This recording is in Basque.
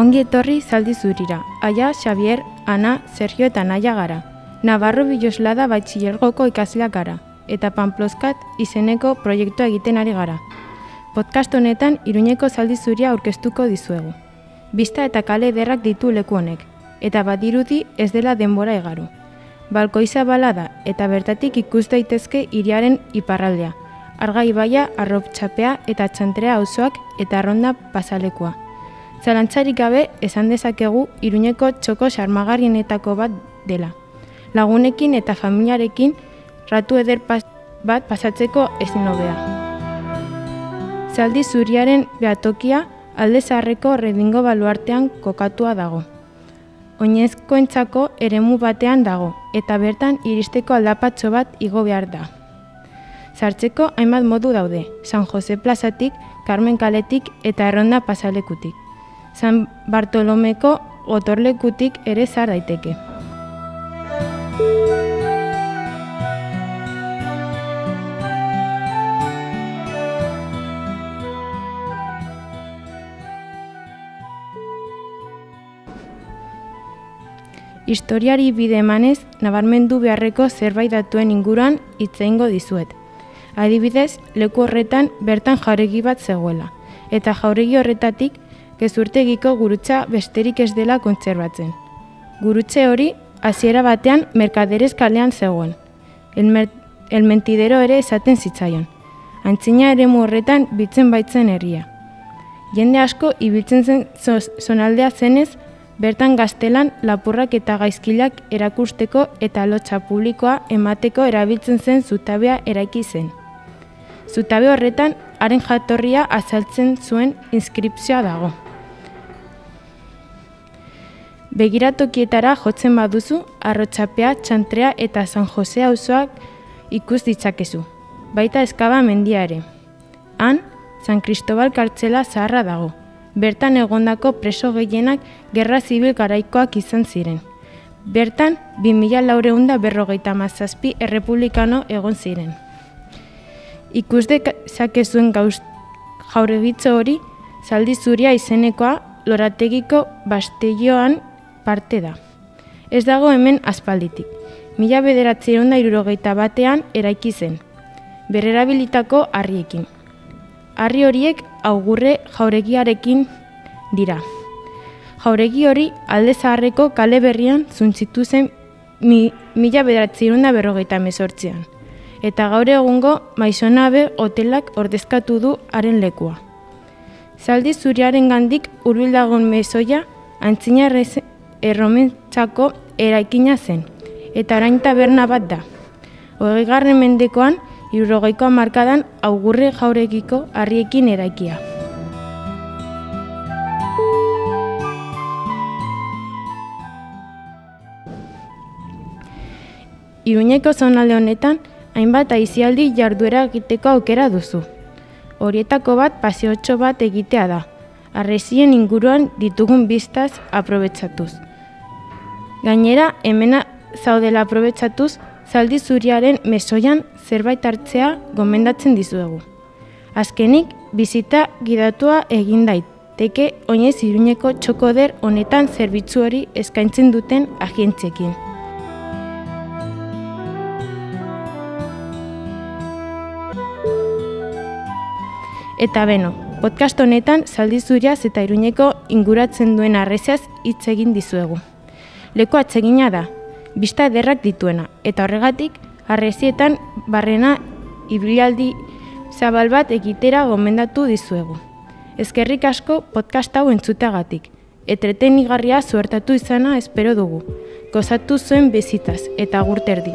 Ongi etorri zaldi zurira, aia, Xavier, Ana, Sergio eta Naia gara. Navarro Biloslada batxilergoko ikasleak gara, eta Pamploskat izeneko proiektua egiten ari gara. Podcast honetan Iruñeko zaldi zuria aurkeztuko dizuegu. Bista eta kale derrak ditu leku honek, eta badirudi ez dela denbora egaru. Balkoiza balada eta bertatik ikus daitezke iriaren iparraldea, arga ibaia, arroptxapea eta txantrea auzoak eta arronda pasalekua. Zalantzarik gabe esan dezakegu Iruñeko txoko sarmagarrienetako bat dela. Lagunekin eta familiarekin ratu eder pas bat pasatzeko ezin hobea. Zaldi zuriaren beatokia alde zaharreko redingo baluartean kokatua dago. Oinezkoentzako eremu batean dago eta bertan iristeko aldapatxo bat igo behar da. Sartzeko hainbat modu daude, San Jose plazatik, Carmen kaletik eta erronda pasalekutik. San Bartolomeko gotorlekutik ere zar daiteke. Historiari bide emanez, nabarmendu beharreko zerbait datuen inguruan hitz egingo dizuet. Adibidez, leku horretan bertan jauregi bat zegoela, eta jauregi horretatik gezurtegiko gurutza besterik ez dela kontserbatzen. Gurutze hori, hasiera batean merkaderez kalean zegoen. El, mentidero ere esaten zitzaion. Antzina ere horretan bitzen baitzen herria. Jende asko ibiltzen zen zonaldea zenez, bertan gaztelan lapurrak eta gaizkilak erakusteko eta lotxa publikoa emateko erabiltzen zen zutabea eraiki zen. Zutabe horretan, haren jatorria azaltzen zuen inskripzioa dago. Begiratokietara jotzen baduzu, arrotxapea, txantrea eta San Jose auzoak ikus ditzakezu. Baita eskaba mendiare. Han, San Cristobal kartzela zaharra dago. Bertan egondako preso gehienak gerra zibil garaikoak izan ziren. Bertan, 2000 laureunda berrogeita mazazpi errepublikano egon ziren. Ikus dezakezuen gauz jauregitzo hori, zaldi zuria izenekoa lorategiko bastelioan parte da. Ez dago hemen aspalditik. Mila bederatzeron da irurogeita batean eraiki zen. Berrerabilitako harriekin. Harri horiek augurre jauregiarekin dira. Jauregi hori alde zaharreko kale berrian zuntzitu zen mi, mila bederatzeron da berrogeita mesortzean. Eta gaur egungo maizonabe hotelak ordezkatu du haren lekua. Zaldi zuriaren gandik urbildagon mesoia antzina erromentzako eraikina zen, eta orain taberna bat da. Hogei mendekoan, irurogeiko markadan augurre jauregiko harriekin eraikia. Iruñeko zonalde honetan, hainbat aizialdi jarduera egiteko aukera duzu. Horietako bat paseotxo bat egitea da, arrezien inguruan ditugun biztaz aprobetsatuz. Gainera, hemena zaudela aprobetsatuz, zaldi zuriaren mesoian zerbait hartzea gomendatzen dizuegu. Azkenik, bizita gidatua egin daiteke oinez iruñeko txokoder honetan zerbitzu hori eskaintzen duten agentziekin. Eta beno, podcast honetan zaldi zuriaz eta iruñeko inguratzen duen arreziaz hitz egin dizuegu. Leko atsegina da, bista ederrak dituena, eta horregatik, arrezietan barrena ibrialdi zabal bat egitera gomendatu dizuegu. Ezkerrik asko podcast hau entzutagatik, etreten igarria zuertatu izana espero dugu. Gozatu zuen bezitaz eta gurterdi.